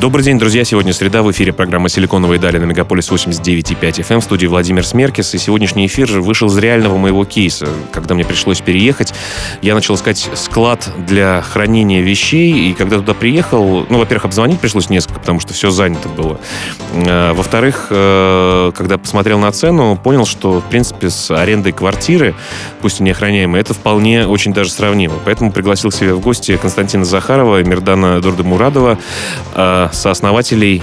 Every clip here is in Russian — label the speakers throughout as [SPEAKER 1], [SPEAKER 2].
[SPEAKER 1] Добрый день, друзья. Сегодня среда. В эфире программа «Силиконовые дали» на Мегаполис 89,5 FM в студии Владимир Смеркис. И сегодняшний эфир вышел из реального моего кейса. Когда мне пришлось переехать, я начал искать склад для хранения вещей. И когда туда приехал, ну, во-первых, обзвонить пришлось несколько, потому что все занято было. А, во-вторых, э, когда посмотрел на цену, понял, что, в принципе, с арендой квартиры, пусть и неохраняемой, это вполне очень даже сравнимо. Поэтому пригласил себе в гости Константина Захарова и Мирдана Дурдамурадова, а, сооснователей,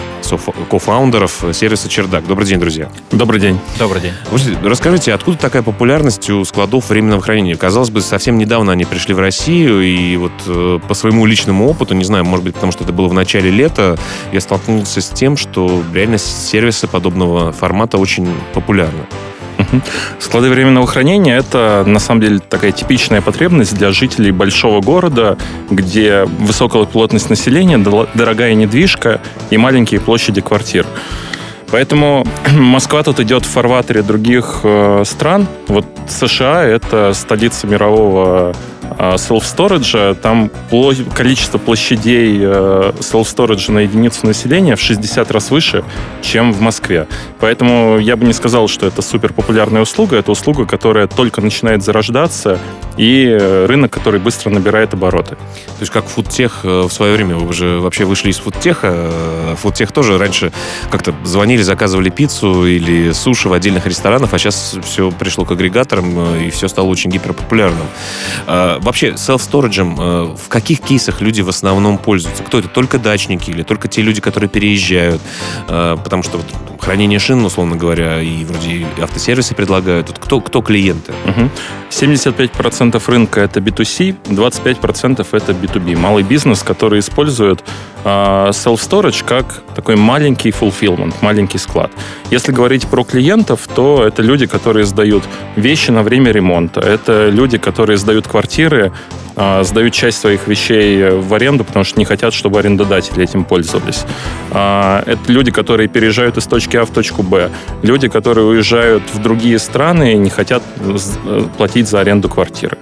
[SPEAKER 1] кофаундеров сервиса «Чердак». Добрый день, друзья.
[SPEAKER 2] Добрый день.
[SPEAKER 3] Добрый день.
[SPEAKER 1] Расскажите, откуда такая популярность у складов временного хранения? Казалось бы, совсем недавно они пришли в Россию, и вот э, по своему личному опыту, не знаю, может быть, потому что это было в начале лета, я столкнулся с тем, что реально сервисы подобного формата очень популярны.
[SPEAKER 2] Склады временного хранения — это, на самом деле, такая типичная потребность для жителей большого города, где высокая плотность населения, дорогая недвижка и маленькие площади квартир. Поэтому Москва тут идет в фарватере других э, стран. Вот США — это столица мирового self-storage, там количество площадей э, self-storage на единицу населения в 60 раз выше, чем в Москве. Поэтому я бы не сказал, что это супер популярная услуга. Это услуга, которая только начинает зарождаться, и рынок, который быстро набирает обороты.
[SPEAKER 1] То есть как фудтех э, в свое время, вы же вообще вышли из фудтеха. Э, фудтех тоже раньше как-то звонили, заказывали пиццу или суши в отдельных ресторанах, а сейчас все пришло к агрегаторам, и все стало очень гиперпопулярным. А, вообще, self-storage, э, в каких кейсах люди в основном пользуются? Кто это? Только дачники или только те люди, которые переезжают? Э, потому что вот хранение шин, условно говоря, и вроде автосервисы предлагают. Вот кто, кто клиенты?
[SPEAKER 2] Угу. 75% рынка это B2C, 25% это B2B. Малый бизнес, который использует self-storage как такой маленький fulfillment, маленький склад. Если говорить про клиентов, то это люди, которые сдают вещи на время ремонта. Это люди, которые сдают квартиры а, сдают часть своих вещей в аренду, потому что не хотят, чтобы арендодатели этим пользовались. А, это люди, которые переезжают из точки А в точку Б. Люди, которые уезжают в другие страны и не хотят э, платить за аренду квартиры.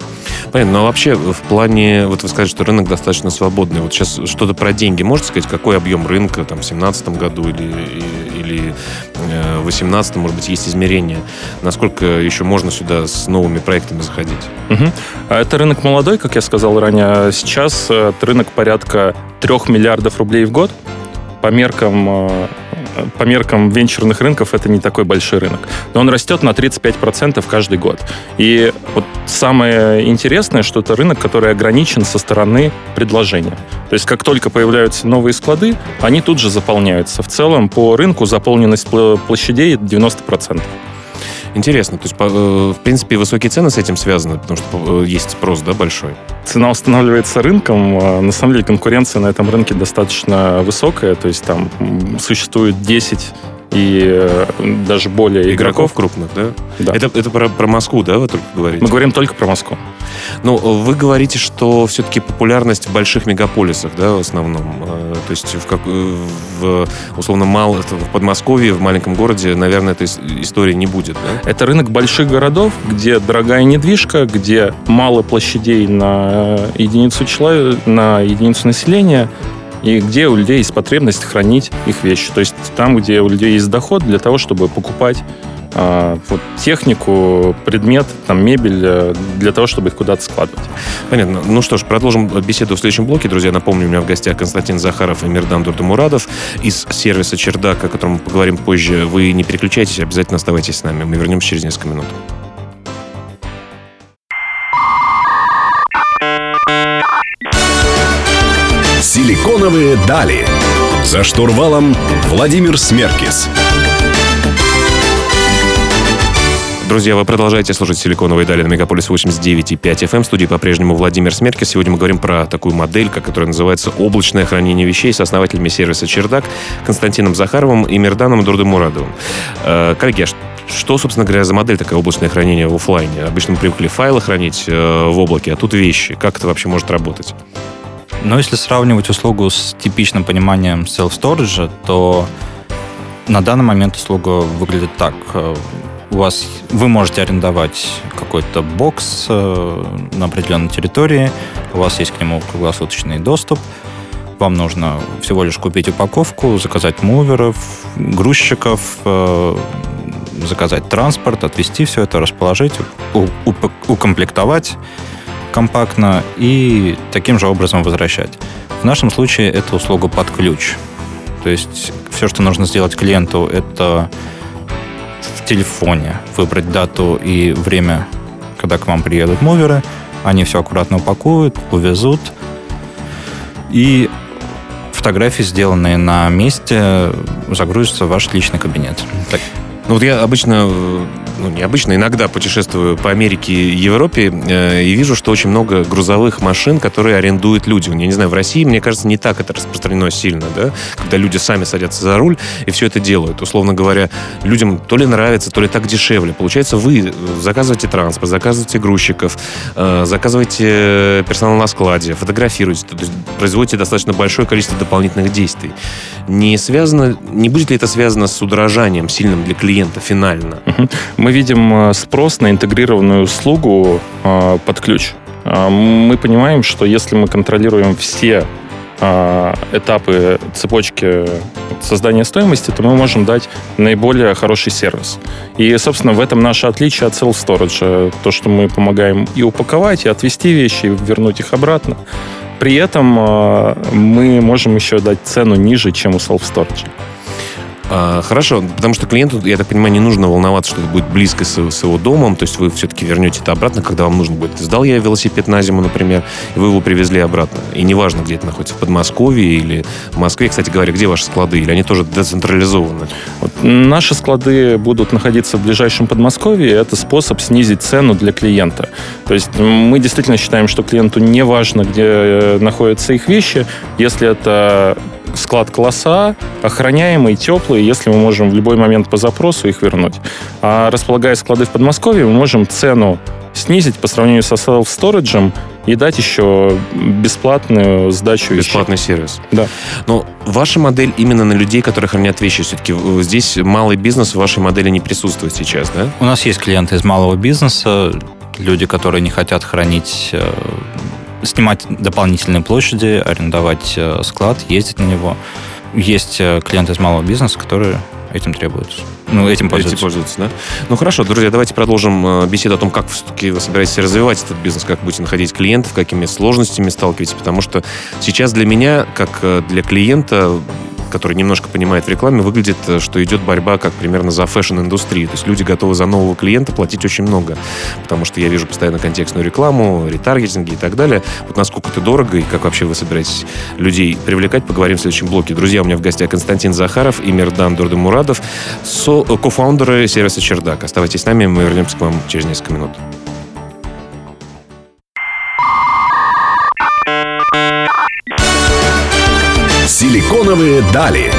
[SPEAKER 1] Понятно. Но вообще в плане, вот вы сказали, что рынок достаточно свободный. Вот сейчас что-то про деньги. Можете сказать, какой объем рынка там, в 2017 году или, или э, в 2018, может быть, есть измерения? Насколько еще можно сюда с новыми проектами заходить?
[SPEAKER 2] Угу. Это рынок молодой, как я сказал ранее. Сейчас э, рынок порядка 3 миллиардов рублей в год. По меркам э, по меркам венчурных рынков это не такой большой рынок. Но он растет на 35% каждый год. И вот самое интересное, что это рынок, который ограничен со стороны предложения. То есть как только появляются новые склады, они тут же заполняются. В целом по рынку заполненность площадей 90%.
[SPEAKER 1] Интересно, то есть, э, в принципе, высокие цены с этим связаны, потому что э, есть спрос, да, большой?
[SPEAKER 2] Цена устанавливается рынком. А на самом деле конкуренция на этом рынке достаточно высокая, то есть там существует 10 и э, даже более игроков.
[SPEAKER 1] игроков крупных, да?
[SPEAKER 2] Да.
[SPEAKER 1] Это, это про, про Москву, да, вы только говорите?
[SPEAKER 2] Мы говорим только про Москву.
[SPEAKER 1] Ну, вы говорите, что все-таки популярность в больших мегаполисах, да, в основном. Э, то есть в, как, э, в условно мало, в Подмосковье, в маленьком городе, наверное, этой истории не будет, да?
[SPEAKER 2] Это рынок больших городов, где дорогая недвижка, где мало площадей на единицу человека, на единицу населения, и где у людей есть потребность хранить их вещи. То есть там, где у людей есть доход для того, чтобы покупать а, вот, технику, предмет, там, мебель э, для того, чтобы их куда-то складывать.
[SPEAKER 1] Понятно. Ну что ж, продолжим беседу в следующем блоке. Друзья, напомню, у меня в гостях Константин Захаров и Мирдан Дурдамурадов из сервиса «Чердак», о котором мы поговорим позже. Вы не переключайтесь, обязательно оставайтесь с нами. Мы вернемся через несколько минут.
[SPEAKER 4] Силиконовые дали. За штурвалом Владимир Смеркис.
[SPEAKER 1] Друзья, вы продолжаете слушать «Силиконовые дали» на Мегаполис 89,5 FM. В студии по-прежнему Владимир Смеркис. Сегодня мы говорим про такую модель, которая называется «Облачное хранение вещей» с основателями сервиса «Чердак» Константином Захаровым и Мирданом Дурдымурадовым. Э, коллеги, а что, собственно говоря, за модель такая облачное хранение в офлайне? Обычно мы привыкли файлы хранить э, в облаке, а тут вещи. Как это вообще может работать?
[SPEAKER 3] Но если сравнивать услугу с типичным пониманием self-storage, то на данный момент услуга выглядит так. У вас вы можете арендовать какой-то бокс э, на определенной территории, у вас есть к нему круглосуточный доступ, вам нужно всего лишь купить упаковку, заказать муверов, грузчиков, э, заказать транспорт, отвезти все это, расположить, укомплектовать компактно и таким же образом возвращать. В нашем случае это услуга под ключ. То есть все, что нужно сделать клиенту, это в телефоне выбрать дату и время, когда к вам приедут муверы. Они все аккуратно упакуют, увезут. И фотографии, сделанные на месте, загрузятся в ваш личный кабинет.
[SPEAKER 1] Так. Ну вот я обычно ну, необычно, иногда путешествую по Америке и Европе э, и вижу, что очень много грузовых машин, которые арендуют люди. Я не знаю, в России, мне кажется, не так это распространено сильно, да, когда люди сами садятся за руль и все это делают. Условно говоря, людям то ли нравится, то ли так дешевле. Получается, вы заказываете транспорт, заказываете грузчиков, э, заказываете персонал на складе, фотографируете, то есть производите достаточно большое количество дополнительных действий. Не связано, не будет ли это связано с удорожанием сильным для клиента финально?
[SPEAKER 2] Мы видим э, спрос на интегрированную услугу э, под ключ. Э, мы понимаем, что если мы контролируем все этапы цепочки создания стоимости, то мы можем дать наиболее хороший сервис. И, собственно, в этом наше отличие от self-storage. То, что мы помогаем и упаковать, и отвезти вещи, и вернуть их обратно. При этом мы можем еще дать цену ниже, чем у self-storage.
[SPEAKER 1] А, хорошо, потому что клиенту, я так понимаю, не нужно волноваться, что это будет близко с, с его домом, то есть вы все-таки вернете это обратно, когда вам нужно будет. Сдал я велосипед на зиму, например, и вы его привезли обратно. И неважно, где это находится, в Подмосковье или в Москве. Кстати говоря, где ваши склады? Или они тоже децентрализованы?
[SPEAKER 2] Вот, наши склады будут находиться в ближайшем Подмосковье, и это способ снизить цену для клиента. То есть мы действительно считаем, что клиенту не важно, где э, находятся их вещи, если это склад класса охраняемый, теплый, если мы можем в любой момент по запросу их вернуть. А располагая склады в Подмосковье, мы можем цену снизить по сравнению со self-storage и дать еще бесплатную сдачу
[SPEAKER 1] Бесплатный вещей. сервис.
[SPEAKER 2] Да.
[SPEAKER 1] Но ваша модель именно на людей, которые хранят вещи, все-таки здесь малый бизнес в вашей модели не присутствует сейчас, да?
[SPEAKER 3] У нас есть клиенты из малого бизнеса, люди, которые не хотят хранить э, снимать дополнительные площади, арендовать э, склад, ездить на него. Есть э, клиенты из малого бизнеса, которые этим требуются.
[SPEAKER 1] Ну, этим пользуются. Этим пользуются, да? Ну, хорошо, друзья, давайте продолжим э, беседу о том, как все-таки вы собираетесь развивать этот бизнес, как будете находить клиентов, какими сложностями сталкиваетесь, потому что сейчас для меня, как для клиента, который немножко понимает в рекламе, выглядит, э, что идет борьба как примерно за fashion-индустрию. То есть люди готовы за нового клиента платить очень много, потому что я вижу постоянно контекстную рекламу, ретаргетинги и так далее. Вот насколько это дорого и как вообще вы собираетесь людей привлекать, поговорим в следующем блоке. Друзья, у меня в гостях Константин Захаров и Мердан Дурдымурадов, э, кофаундеры сервиса «Чердак». Оставайтесь с нами, мы вернемся к вам через несколько минут.
[SPEAKER 4] Силиконовые дали.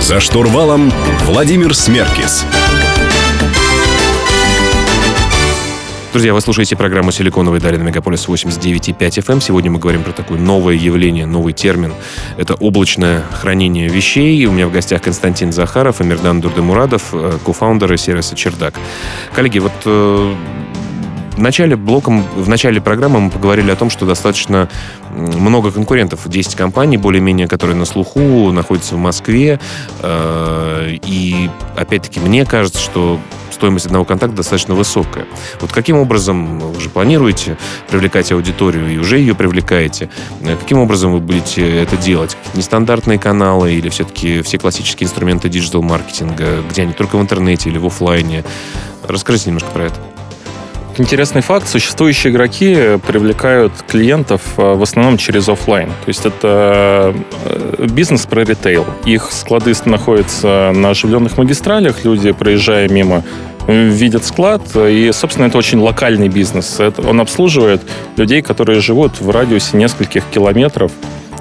[SPEAKER 4] За штурвалом Владимир Смеркис.
[SPEAKER 1] Друзья, вы слушаете программу «Силиконовые дали» на Мегаполис 89.5 FM. Эм. Сегодня мы говорим про такое новое явление, новый термин. Это облачное хранение вещей. У меня в гостях Константин Захаров и Мирдан Дурдемурадов, э, кофаундеры сервиса «Чердак». Коллеги, вот э, в начале блоком, в начале программы мы поговорили о том, что достаточно много конкурентов. 10 компаний, более-менее, которые на слуху, находятся в Москве. Э, и, опять-таки, мне кажется, что стоимость одного контакта достаточно высокая. Вот каким образом вы уже планируете привлекать аудиторию и уже ее привлекаете? Э, каким образом вы будете это делать? Нестандартные каналы или все-таки все классические инструменты диджитал-маркетинга, где они только в интернете или в офлайне? Расскажите немножко про это.
[SPEAKER 2] Интересный факт. Существующие игроки привлекают клиентов э, в основном через офлайн. То есть это э, бизнес про ритейл. Их склады находятся на оживленных магистралях. Люди, проезжая мимо, видят склад. И, собственно, это очень локальный бизнес. Он обслуживает людей, которые живут в радиусе нескольких километров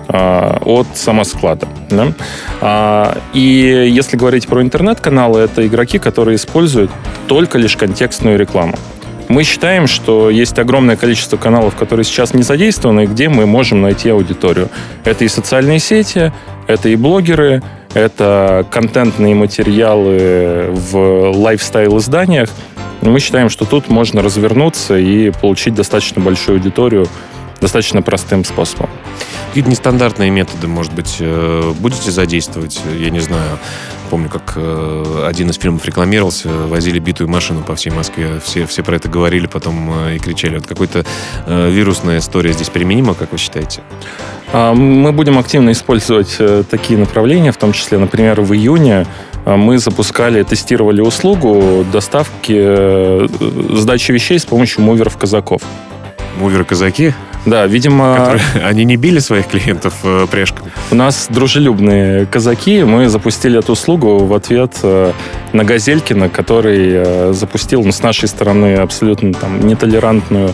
[SPEAKER 2] э, от самосклада. Да? А, и если говорить про интернет-каналы, это игроки, которые используют только лишь контекстную рекламу. Мы считаем, что есть огромное количество каналов, которые сейчас не задействованы, где мы можем найти аудиторию. Это и социальные сети, это и блогеры, это контентные материалы в лайфстайл-изданиях. Мы считаем, что тут можно развернуться и получить достаточно большую аудиторию достаточно простым способом.
[SPEAKER 1] Какие-то нестандартные методы, может быть, э, будете задействовать? Я не знаю. Помню, как э, один из фильмов рекламировался, возили битую машину по всей Москве. Все, все про это говорили потом э, и кричали. Вот какая-то вирусная история здесь применима, как вы считаете?
[SPEAKER 2] А, мы будем активно использовать такие направления, в том числе, например, в июне мы запускали, тестировали услугу доставки сдачи вещей с помощью муверов казаков.
[SPEAKER 1] Муверы-казаки?
[SPEAKER 2] Да, видимо...
[SPEAKER 1] Которые, они не били своих клиентов э, прешками?
[SPEAKER 2] У нас дружелюбные казаки. Мы запустили эту услугу в ответ э, на Газелькина, который э, запустил ну, с нашей стороны абсолютно там, нетолерантную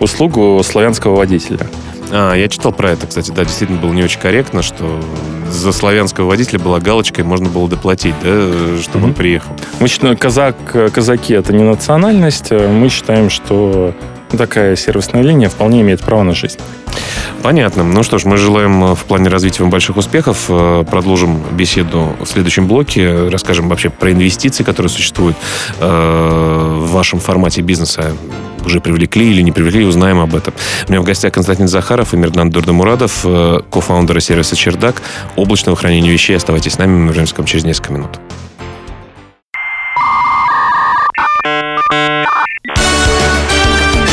[SPEAKER 2] услугу славянского водителя.
[SPEAKER 1] А, я читал про это, кстати, да, действительно было не очень корректно, что за славянского водителя была галочка, и можно было доплатить, да, чтобы mm-hmm. он приехал.
[SPEAKER 2] Мы считаем, казак, казаки это не национальность, мы считаем, что такая сервисная линия вполне имеет право на жизнь.
[SPEAKER 1] Понятно. Ну что ж, мы желаем э, в плане развития вам больших успехов. Э, продолжим беседу в следующем блоке. Расскажем вообще про инвестиции, которые существуют э, в вашем формате бизнеса. Уже привлекли или не привлекли, узнаем об этом. У меня в гостях Константин Захаров и Мирдан Дурдамурадов, кофаундеры сервиса «Чердак», облачного хранения вещей. Оставайтесь с нами, мы вернемся к вам через несколько минут.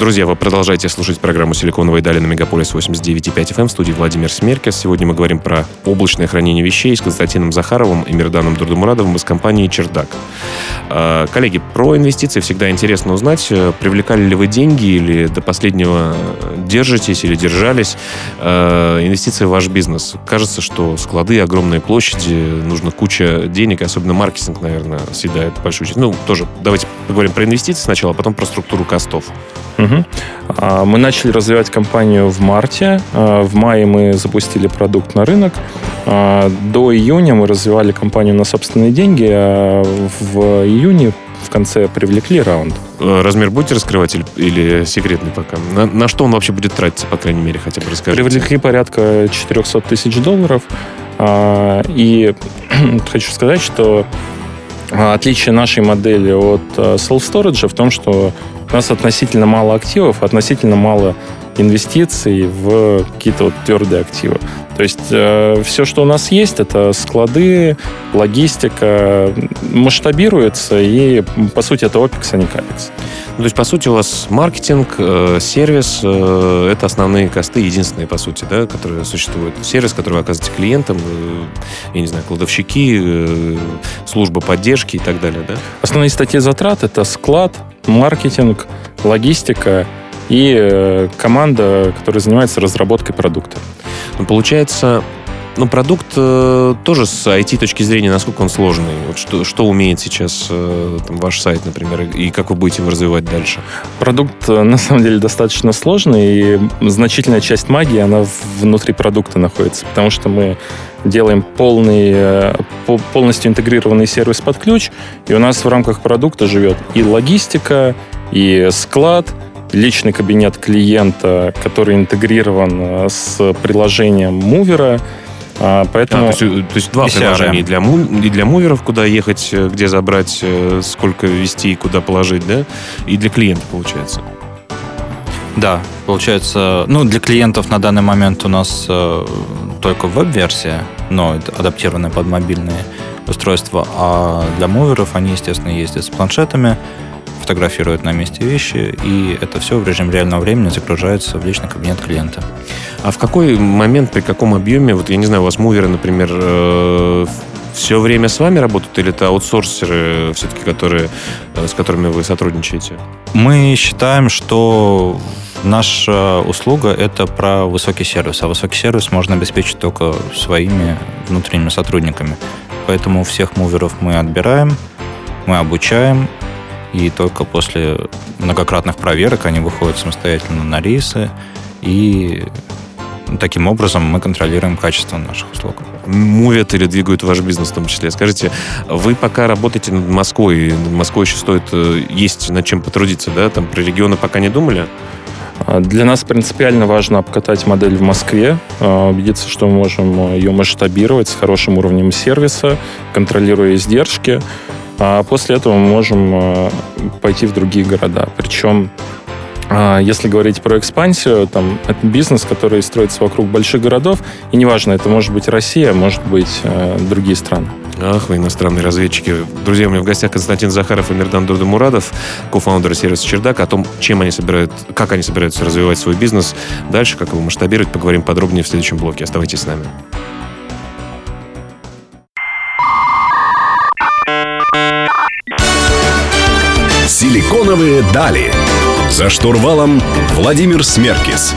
[SPEAKER 1] Друзья, вы продолжаете слушать программу «Силиконовые дали» на Мегаполис 89.5 FM в студии Владимир Смеркес. Сегодня мы говорим про облачное хранение вещей с Константином Захаровым и Мирданом Дурдумурадовым из компании «Чердак». А, коллеги, про инвестиции всегда интересно узнать. Э, привлекали ли вы деньги или до последнего держитесь или держались? А, инвестиции в ваш бизнес. Кажется, что склады, огромные площади, нужно куча денег, особенно маркетинг, наверное, съедает большую часть. Ну, тоже давайте поговорим про инвестиции сначала, а потом про структуру костов.
[SPEAKER 2] Мы начали развивать компанию в марте. А, в мае мы запустили продукт на рынок. А, до июня мы развивали компанию на собственные деньги, а в июне в конце привлекли раунд.
[SPEAKER 1] Э, размер будете раскрывать или, или секретный пока? На, на что он вообще будет тратиться, по крайней мере, хотя бы расскажите?
[SPEAKER 2] Привлекли порядка 400 тысяч долларов. И хочу сказать, что отличие нашей модели от э, self-storage в том, что у нас относительно мало активов, относительно мало инвестиций в какие-то вот твердые активы. То есть э, все, что у нас есть, это склады, логистика, масштабируется, и, по сути, это OPEX, а не CAPEX.
[SPEAKER 1] Ну, то есть, по сути, у вас маркетинг, э, сервис э, это основные косты, единственные, по сути, да, которые существуют. Сервис, который вы оказываете клиентам, э, я не знаю, кладовщики, э, служба поддержки и так далее, да?
[SPEAKER 2] Основные статьи затрат это склад, маркетинг, логистика и э, команда, которая занимается разработкой продукта.
[SPEAKER 1] Ну, получается, ну, продукт э, тоже с IT точки зрения, насколько он сложный? Вот что, что умеет сейчас э, там, ваш сайт, например, и как вы будете его развивать дальше?
[SPEAKER 2] Продукт, э, на самом деле, достаточно сложный, и значительная часть магии, она внутри продукта находится, потому что мы делаем полный, э, полностью интегрированный сервис под ключ, и у нас в рамках продукта живет и логистика, и склад, личный кабинет клиента, который интегрирован э, с приложением мувера,
[SPEAKER 1] поэтому... А, то, есть, то есть два и приложения и для, му, и для муверов, куда ехать, э, где забрать, сколько вести, куда положить, да? И для клиента, получается.
[SPEAKER 3] Да, получается, ну, для клиентов на данный момент у нас э, только веб-версия, но адаптированная под мобильные устройства, а для муверов они, естественно, ездят с планшетами, фотографируют на месте вещи, и это все в режиме реального времени загружается в личный кабинет клиента.
[SPEAKER 1] А в какой момент, при каком объеме, вот я не знаю, у вас муверы, например, э, все время с вами работают, или это аутсорсеры все-таки, которые, э, с которыми вы сотрудничаете?
[SPEAKER 3] Мы считаем, что наша услуга — это про высокий сервис, а высокий сервис можно обеспечить только своими внутренними сотрудниками. Поэтому всех муверов мы отбираем, мы обучаем, и только после многократных проверок они выходят самостоятельно на рейсы и таким образом мы контролируем качество наших услуг.
[SPEAKER 1] Мувят или двигают ваш бизнес в том числе. Скажите, вы пока работаете над Москвой, над Москвой еще стоит, э, есть над чем потрудиться, да? Там про регионы пока не думали?
[SPEAKER 2] А, для нас принципиально важно обкатать модель в Москве, а, убедиться, что мы можем ее масштабировать с хорошим уровнем сервиса, контролируя издержки. А после этого мы можем а, пойти в другие города. Причем если говорить про экспансию, там, это бизнес, который строится вокруг больших городов, и неважно, это может быть Россия, может быть э, другие страны.
[SPEAKER 1] Ах, вы иностранные разведчики. Друзья, у меня в гостях Константин Захаров и Мирдан Дурдамурадов, кофаундеры сервиса «Чердак», о том, чем они собирают, как они собираются развивать свой бизнес. Дальше, как его масштабировать, поговорим подробнее в следующем блоке. Оставайтесь с нами.
[SPEAKER 4] Силиконовые дали. За штурвалом Владимир Смеркис.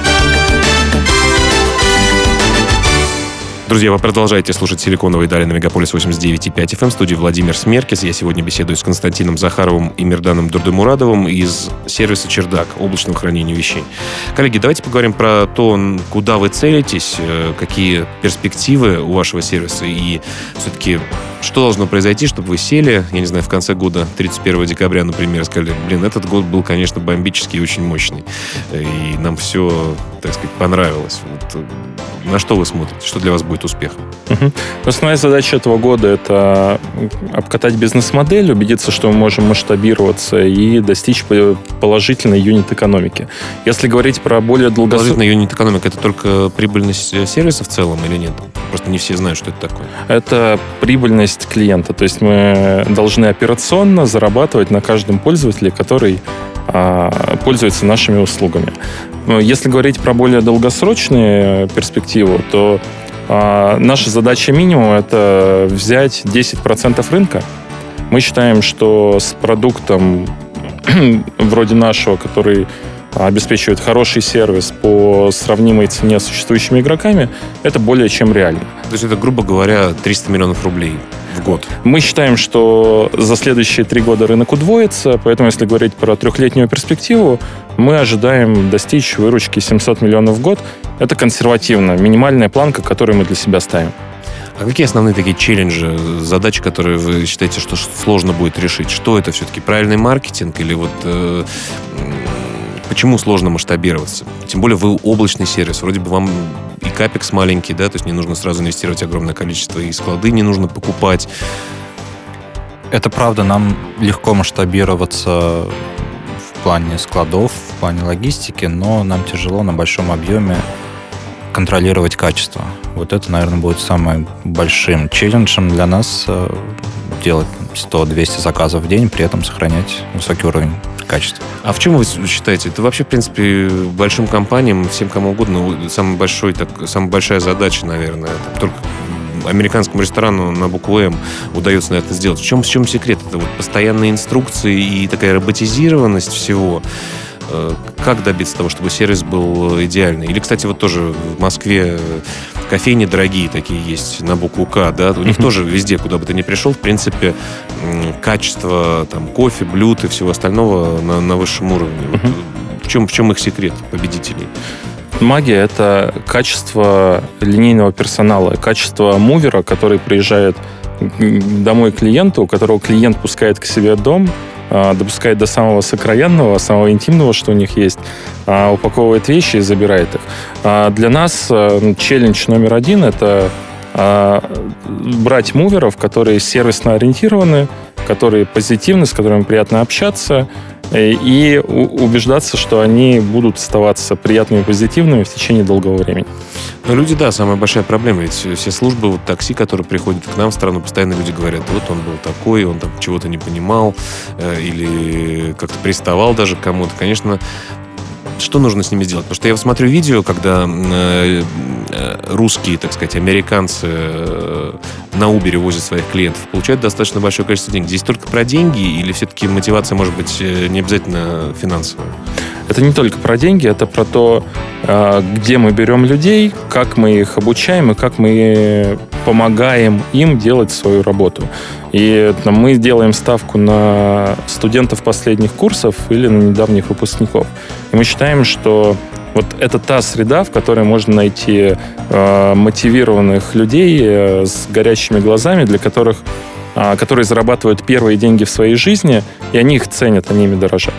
[SPEAKER 1] Друзья, вы продолжаете слушать «Силиконовые дали» на Мегаполис 89.5 FM. В студии Владимир Смеркис. Я сегодня беседую с Константином Захаровым и Мирданом Дурдемурадовым из сервиса «Чердак» облачного хранения вещей. Коллеги, давайте поговорим про то, куда вы целитесь, э, какие перспективы у вашего сервиса и все-таки что должно произойти, чтобы вы сели, я не знаю, в конце года, 31 декабря, например, сказали, блин, этот год был, конечно, бомбический и очень мощный. И нам все, так сказать, понравилось. Вот, э, на что вы смотрите? Что для вас будет успехом?
[SPEAKER 2] Угу. Основная задача этого года – это обкатать бизнес-модель, убедиться, что мы можем масштабироваться и достичь положительной юнит-экономики. Если говорить про более долгосрочную...
[SPEAKER 1] Положительная юнит-экономика – это только прибыльность э, сервиса в целом или нет? Просто не все знают, что это такое.
[SPEAKER 2] Это прибыльность клиента. То есть мы должны операционно зарабатывать на каждом пользователе, который а, пользуется нашими услугами. Если говорить про более долгосрочные перспективу, то а, наша задача минимум это взять 10% рынка. Мы считаем, что с продуктом вроде нашего, который обеспечивает хороший сервис по сравнимой цене с существующими игроками, это более чем реально.
[SPEAKER 1] То есть это, грубо говоря, 300 миллионов рублей в год?
[SPEAKER 2] Мы считаем, что за следующие три года рынок удвоится, поэтому если говорить про трехлетнюю перспективу, мы ожидаем достичь выручки 700 миллионов в год. Это консервативно, минимальная планка, которую мы для себя ставим.
[SPEAKER 1] А какие основные такие челленджи, задачи, которые вы считаете, что сложно будет решить? Что это все-таки? Правильный маркетинг или вот э, Почему сложно масштабироваться? Тем более вы облачный сервис. Вроде бы вам и капекс маленький, да, то есть не нужно сразу инвестировать огромное количество, и склады не нужно покупать.
[SPEAKER 3] Это правда, нам легко масштабироваться в плане складов, в плане логистики, но нам тяжело на большом объеме контролировать качество. Вот это, наверное, будет самым большим челленджем для нас э, делать 100-200 заказов в день, при этом сохранять высокий уровень качества.
[SPEAKER 1] А в чем вы считаете? Это вообще, в принципе, большим компаниям, всем кому угодно, самая, большой, так, самая большая задача, наверное. Только американскому ресторану на букву М удается на это сделать. В чем, в чем секрет? Это вот постоянные инструкции и такая роботизированность всего. Э, как добиться того, чтобы сервис был идеальный? Или, кстати, вот тоже в Москве кофейни дорогие такие есть на букву К, да, у них тоже везде, куда бы ты ни пришел, в принципе, качество там кофе, блюд и всего остального на, на высшем уровне. Вот, в чем в чем их секрет победителей?
[SPEAKER 2] Магия — это качество линейного персонала, качество мувера, который приезжает домой клиенту, которого клиент пускает к себе в дом, допускает до самого сокровенного, самого интимного, что у них есть, а, упаковывает вещи и забирает их. А, для нас челлендж номер один — это брать муверов, которые сервисно ориентированы, которые позитивны, с которыми приятно общаться, и убеждаться, что они будут оставаться приятными и позитивными в течение долгого времени.
[SPEAKER 1] Но люди, да, самая большая проблема. Ведь все службы, вот такси, которые приходят к нам в страну, постоянно люди говорят, вот он был такой, он там чего-то не понимал, э, или как-то приставал даже к кому-то. Конечно, что нужно с ними сделать? Потому что я смотрю видео, когда э, э, русские, так сказать, американцы э, на Uber возят своих клиентов, получают достаточно большое количество денег. Здесь только про деньги или все-таки мотивация может быть не обязательно финансовая?
[SPEAKER 2] Это не только про деньги, это про то, где мы берем людей, как мы их обучаем и как мы помогаем им делать свою работу. И там, мы делаем ставку на студентов последних курсов или на недавних выпускников. И мы считаем, что вот это та среда, в которой можно найти э, мотивированных людей э, с горящими глазами, для которых, э, которые зарабатывают первые деньги в своей жизни, и они их ценят, они ими дорожат.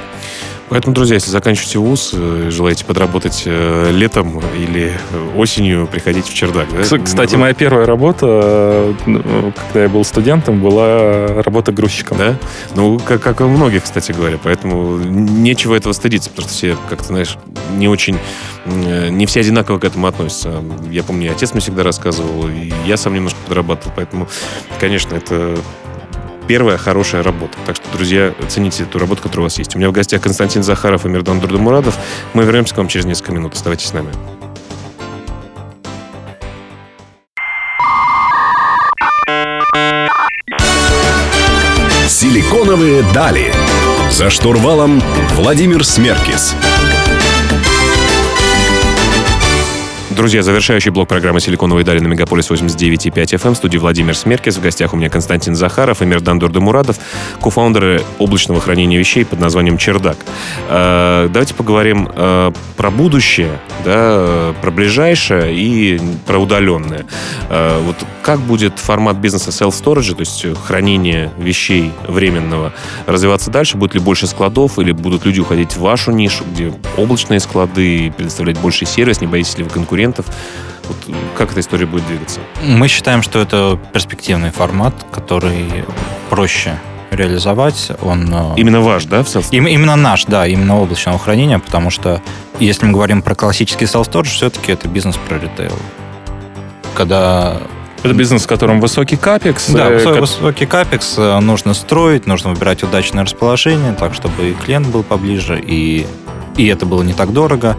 [SPEAKER 1] Поэтому, друзья, если заканчиваете вуз, э, желаете подработать э, летом или осенью, приходите в чердак. Да?
[SPEAKER 2] Кстати, моя первая работа, э, когда я был студентом, была работа грузчиком.
[SPEAKER 1] Да? Ну, как, как у многих, кстати говоря. Поэтому нечего этого стыдиться, потому что все, как-то, знаешь, не очень... Не все одинаково к этому относятся. Я помню, отец мне всегда рассказывал, и я сам немножко подрабатывал. Поэтому, конечно, это первая хорошая работа. Так что, друзья, цените эту работу, которая у вас есть. У меня в гостях Константин Захаров и Мирдан Дурдамурадов. Мы вернемся к вам через несколько минут. Оставайтесь с нами.
[SPEAKER 4] Силиконовые дали. За штурвалом Владимир Смеркис.
[SPEAKER 1] Друзья, завершающий блок программы «Силиконовые дали» на Мегаполис 89.5 FM. В студии Владимир Смеркис. В гостях у меня Константин Захаров и Мирдан Дурдамурадов, кофаундеры облачного хранения вещей под названием «Чердак». Э, давайте поговорим э, про будущее, да, про ближайшее и про удаленное. Э, вот как будет формат бизнеса self-storage, то есть хранение вещей временного, развиваться дальше? Будет ли больше складов или будут люди уходить в вашу нишу, где облачные склады, предоставлять больше сервис? Не боитесь ли вы конкуренции? Клиентов. Вот как эта история будет двигаться?
[SPEAKER 3] Мы считаем, что это перспективный формат, который проще реализовать. Он
[SPEAKER 1] э, именно ваш, да, в
[SPEAKER 3] Им, Именно наш, да, именно облачного хранения, потому что если мы говорим про классический self-storage, все-таки это бизнес про ритейл. Когда
[SPEAKER 2] это бизнес, в котором высокий капекс.
[SPEAKER 3] Да, э, высокий, высокий капекс э, нужно строить, нужно выбирать удачное расположение, так, чтобы и клиент был поближе, и, и это было не так дорого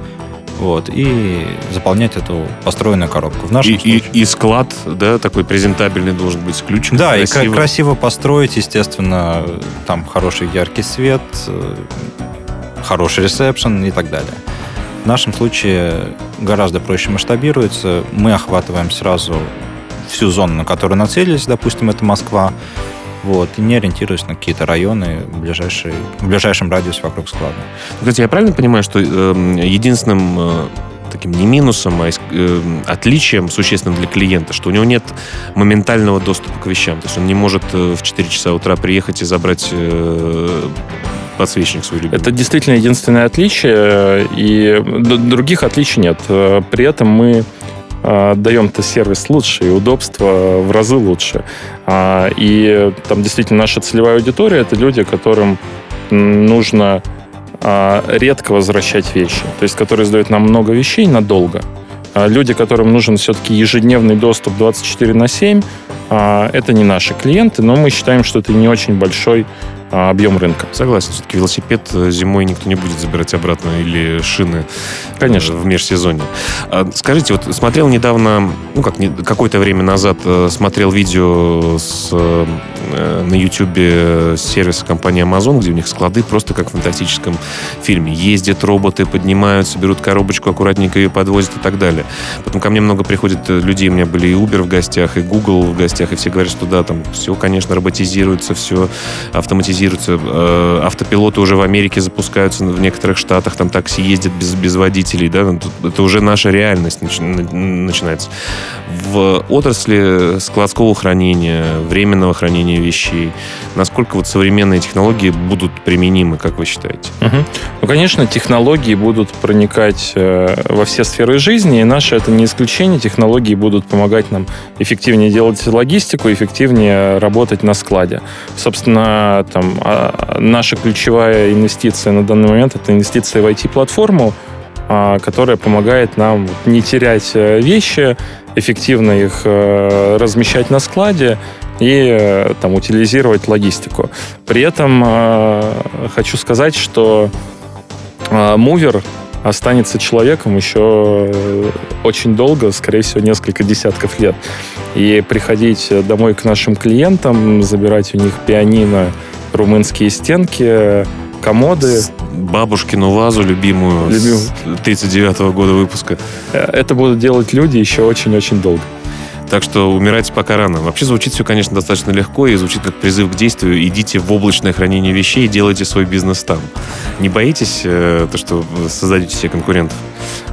[SPEAKER 3] вот, и заполнять эту построенную коробку. В нашем
[SPEAKER 1] и, случае... и, и склад, да, такой презентабельный должен быть с ключиком.
[SPEAKER 3] Да, красиво. и красиво построить, естественно, там хороший яркий свет, хороший ресепшн и так далее. В нашем случае гораздо проще масштабируется. Мы охватываем сразу всю зону, на которую нацелились, допустим, это Москва, вот, и не ориентируясь на какие-то районы в, ближайшей, в ближайшем радиусе вокруг склада.
[SPEAKER 1] Кстати, я правильно понимаю, что э, единственным э, таким не минусом, а э, отличием существенным для клиента, что у него нет моментального доступа к вещам. То есть он не может э, в 4 часа утра приехать и забрать э, подсвечник свой любимый.
[SPEAKER 2] Это действительно единственное отличие, и других отличий нет. Э, при этом мы даем-то сервис лучше, и удобство в разы лучше. А, и там действительно наша целевая аудитория — это люди, которым нужно а, редко возвращать вещи, то есть которые сдают нам много вещей надолго. Люди, которым нужен все-таки ежедневный доступ 24 на 7, это не наши клиенты, но мы считаем, что это не очень большой а, объем рынка.
[SPEAKER 1] Согласен. Все-таки велосипед э, зимой никто не будет забирать обратно или шины
[SPEAKER 2] э, Конечно.
[SPEAKER 1] в межсезонье. А, скажите, вот смотрел недавно, ну как, какое-то время назад э, смотрел видео с, на YouTube сервиса компании Amazon, где у них склады просто как в фантастическом фильме. Ездят роботы, поднимаются, берут коробочку, аккуратненько ее подвозят и так далее. Потом ко мне много приходит людей, у меня были и Uber в гостях, и Google в гостях, и все говорят, что да, там все, конечно, роботизируется, все автоматизируется. Э, автопилоты уже в Америке запускаются в некоторых штатах, там такси ездят без, без водителей, да, ну, это уже наша реальность начинается. В отрасли складского хранения, временного хранения вещей, насколько вот современные технологии будут применимы, как вы считаете?
[SPEAKER 2] Угу. Ну, конечно, технологии будут проникать э, во все сферы жизни, и наше это не исключение. Технологии будут помогать нам эффективнее делать логистику, эффективнее работать на складе. Собственно, там, а, наша ключевая инвестиция на данный момент это инвестиция в IT-платформу, а, которая помогает нам не терять э, вещи, эффективно их э, размещать на складе и э, там, утилизировать логистику. При этом хочу сказать, что мувер останется человеком еще очень долго, скорее всего, несколько десятков лет. И приходить домой к нашим клиентам, забирать у них пианино, румынские стенки, комоды.
[SPEAKER 1] Бабушкину вазу любимую Любим. с 39 -го года выпуска.
[SPEAKER 2] Э, это будут делать люди еще очень-очень долго.
[SPEAKER 1] Так что умирать пока рано. Вообще звучит все, конечно, достаточно легко и звучит как призыв к действию. Идите в облачное хранение вещей и делайте свой бизнес там. Не боитесь, э, то, что создадите себе конкурентов?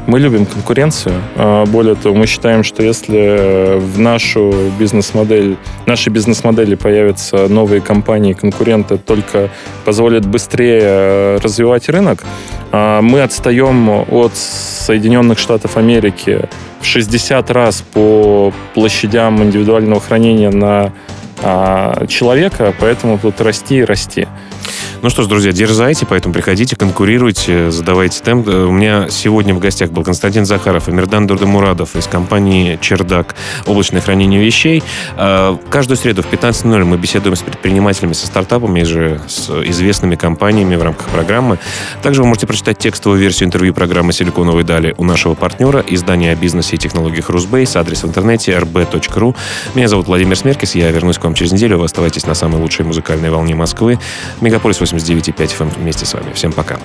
[SPEAKER 2] Мы любим конкуренцию. А, более того, мы считаем, что если в нашу бизнес-модель, нашей бизнес-модели появятся новые компании, конкуренты, только позволят быстрее э, развивать рынок, мы отстаем от Соединенных Штатов Америки в 60 раз по площадям индивидуального хранения на а, человека, поэтому тут расти и расти.
[SPEAKER 1] Ну что ж, друзья, дерзайте, поэтому приходите, конкурируйте, задавайте темп. Э, у меня сегодня в гостях был Константин Захаров и Мирдан Дурдамурадов из компании «Чердак. Облачное хранение вещей». Э, каждую среду в 15.00 мы беседуем с предпринимателями, со стартапами, же с известными компаниями в рамках программы. Также вы можете прочитать текстовую версию интервью программы «Силиконовые дали» у нашего партнера, издания о бизнесе и технологиях Русбейс, адрес в интернете rb.ru. Меня зовут Владимир Смеркис, я вернусь к вам через неделю. Вы оставайтесь на самой лучшей музыкальной волне Москвы. Мегаполис 89,5 FM вместе с вами. Всем пока.